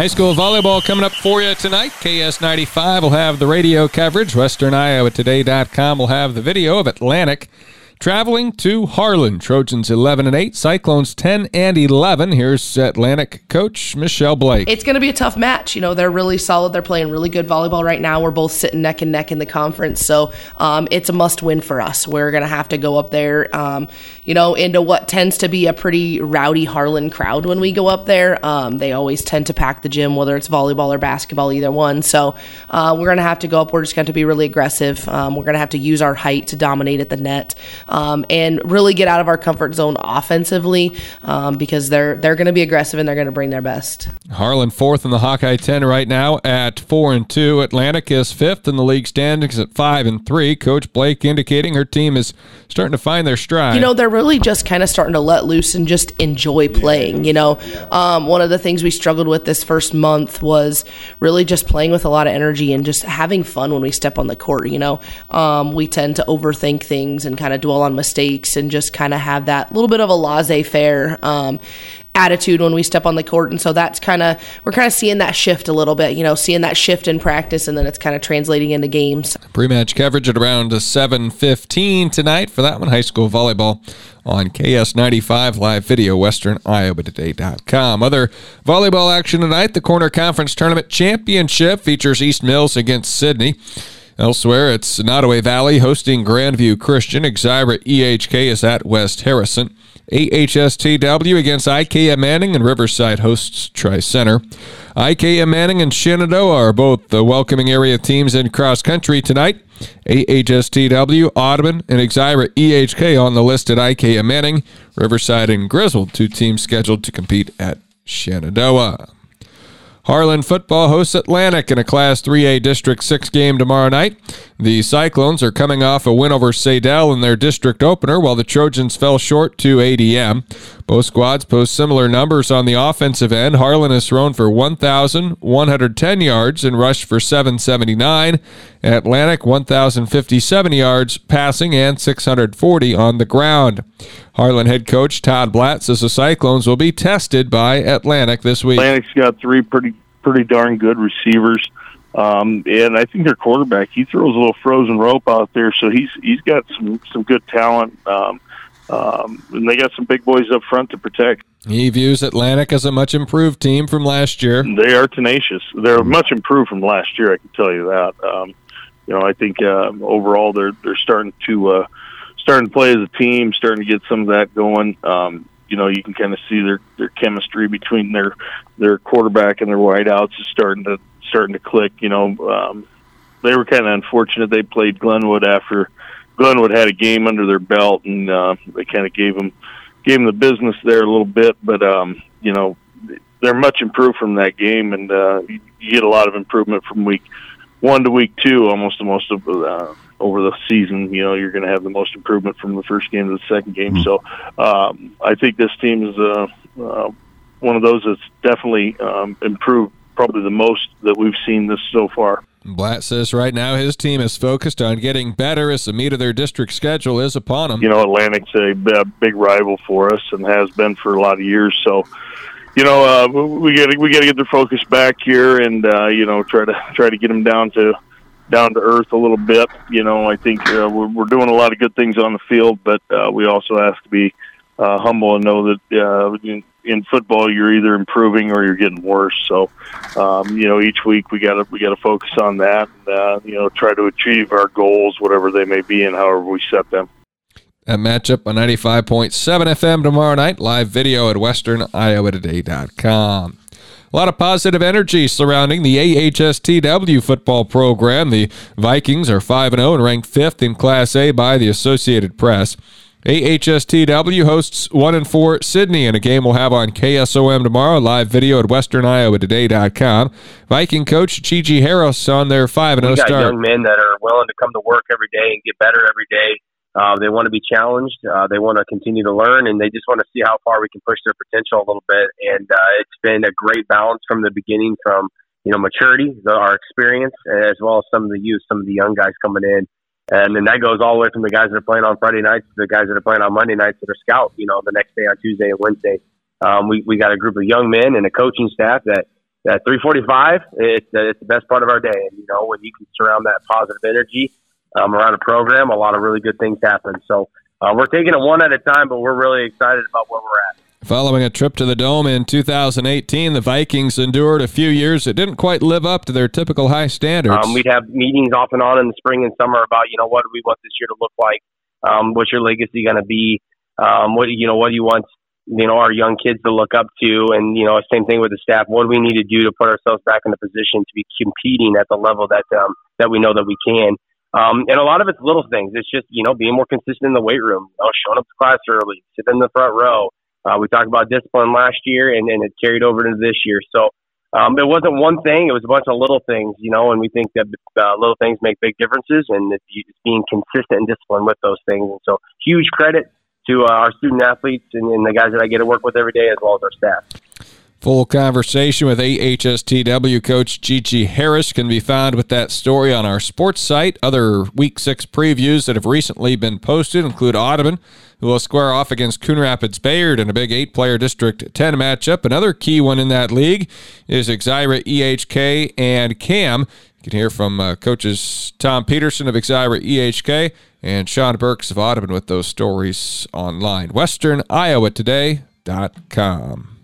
High school volleyball coming up for you tonight. KS95 will have the radio coverage. Western Iowa Today.com will have the video of Atlantic Traveling to Harlan, Trojans 11 and 8, Cyclones 10 and 11. Here's Atlantic coach Michelle Blake. It's going to be a tough match. You know, they're really solid. They're playing really good volleyball right now. We're both sitting neck and neck in the conference. So um, it's a must win for us. We're going to have to go up there, um, you know, into what tends to be a pretty rowdy Harlan crowd when we go up there. Um, they always tend to pack the gym, whether it's volleyball or basketball, either one. So uh, we're going to have to go up. We're just going to be really aggressive. Um, we're going to have to use our height to dominate at the net um, and really get out of our comfort zone offensively um, because they're they're going to be aggressive and they're going to bring their best. Harlan fourth in the Hawkeye 10 right now at four and two. Atlantic is fifth in the league standings at five and three. Coach Blake indicating her team is starting to find their stride. You know, they're really just kind of starting to let loose and just enjoy playing. You know, um, one of the things we struggled with this first month was really just playing with a lot of energy and just having fun when we step on the court. You know, um, we tend to overthink things and kind of dwell on mistakes and just kind of have that little bit of a laissez faire. Um, attitude when we step on the court. And so that's kind of we're kind of seeing that shift a little bit you know seeing that shift in practice and then it's kind of translating into games. Pre-match coverage at around 7.15 tonight for that one. High school volleyball on ks95 live video western iowa today.com other volleyball action tonight the corner conference tournament championship features east mills against sidney Elsewhere, it's Nodaway Valley hosting Grandview Christian. Exira EHK is at West Harrison. AHSTW against IKM Manning and Riverside hosts Tri Center. IKM Manning and Shenandoah are both the welcoming area teams in cross country tonight. AHSTW, Audubon, and Exira EHK on the list at IKM Manning. Riverside and Griswold, two teams scheduled to compete at Shenandoah. Harlan football hosts Atlantic in a Class 3A District 6 game tomorrow night. The Cyclones are coming off a win over Saydel in their district opener, while the Trojans fell short to ADM. Both squads post similar numbers on the offensive end. Harlan has thrown for 1,110 yards and rushed for 779. Atlantic 1,057 yards passing and 640 on the ground. Harlan head coach Todd Bladt says the Cyclones will be tested by Atlantic this week. Atlantic's got three pretty pretty darn good receivers. Um, and I think their quarterback he throws a little frozen rope out there, so he's he's got some some good talent. Um, um, and they got some big boys up front to protect. He views Atlantic as a much improved team from last year. They are tenacious. They're much improved from last year. I can tell you that. Um, you know, I think uh, overall they're they're starting to uh, starting to play as a team, starting to get some of that going. Um, you know, you can kind of see their their chemistry between their their quarterback and their wideouts is starting to starting to click. You know, um, they were kind of unfortunate. They played Glenwood after Glenwood had a game under their belt, and uh, they kind of gave them gave them the business there a little bit. But um, you know, they're much improved from that game, and uh, you, get a lot of improvement from week one to week two, almost the most of uh, over the season. You know, you're going to have the most improvement from the first game to the second game. Mm-hmm. So um, I think this team is uh, uh, one of those that's definitely um, improved, probably the most that we've seen this so far. Bladt says right now his team is focused on getting better as the meat of their district schedule is upon them. You know, Atlantic's a, big rival for us and has been for a lot of years. So, you know, uh, we got we got to get their focus back here and uh, you know try to try to get them down to down to earth a little bit. You know, I think uh, we're, we're doing a lot of good things on the field, but uh, we also have to be uh, humble and know that uh, in, in football you're either improving or you're getting worse. So, um, you know, each week we got to we got to focus on that. And, uh, you know, try to achieve our goals, whatever they may be, and however we set them. That matchup on 95.7 FM tomorrow night. Live video at westerniowatoday.com. A lot of positive energy surrounding the AHSTW football program. The Vikings are 5 0 and ranked fifth in Class A by the Associated Press. AHSTW hosts 1 and 4 Sidney in a game we'll have on KSOM tomorrow. Live video at westerniowatoday.com. Viking coach Gigi Harris on their 5 and 0 start. young men that are willing to come to work every day and get better every day. Uh, they want to be challenged. Uh, they want to continue to learn, and they just want to see how far we can push their potential a little bit. And uh, it's been a great balance from the beginning, from you know maturity, the, our experience, as well as some of the youth, some of the young guys coming in. And then that goes all the way from the guys that are playing on Friday nights to the guys that are playing on Monday nights that are scout. You know, the next day on Tuesday and Wednesday. Um, we we got a group of young men and a coaching staff that at 345, it's, it's the best part of our day. And, you know, when you can surround that positive energy um, around a program, a lot of really good things happen. So uh, we're taking it one at a time, but we're really excited about where we're at. Following a trip to the Dome in 2018, the Vikings endured a few years that didn't quite live up to their typical high standards. Um, we'd have meetings off and on in the spring and summer about, you know, what do we want this year to look like? Um, what's your legacy going to be? Um, what you know, what do you want you know our young kids to look up to and you know same thing with the staff what do we need to do to put ourselves back in the position to be competing at the level that um, that we know that we can um, and a lot of it's little things. It's just you know being more consistent in the weight room you know, showing up to class early sitting in the front row. Uh, we talked about discipline last year and, and it carried over into this year. So um, it wasn't one thing it was a bunch of little things you know and we think that uh, little things make big differences and it's being consistent and disciplined with those things. And so huge credit to uh, our student athletes and, and the guys that I get to work with every day, as well as our staff. Full conversation with AHSTW coach Gigi Harris can be found with that story on our sports site. Other Week 6 previews that have recently been posted include Audubon, who will square off against Coon Rapids Bayard in a big eight player District 10 matchup. Another key one in that league is Exira EHK and CAM. You can hear from uh, coaches Tom Peterson of Exira EHK and Sean Burks of Audubon with those stories online. WesternIowaToday.com.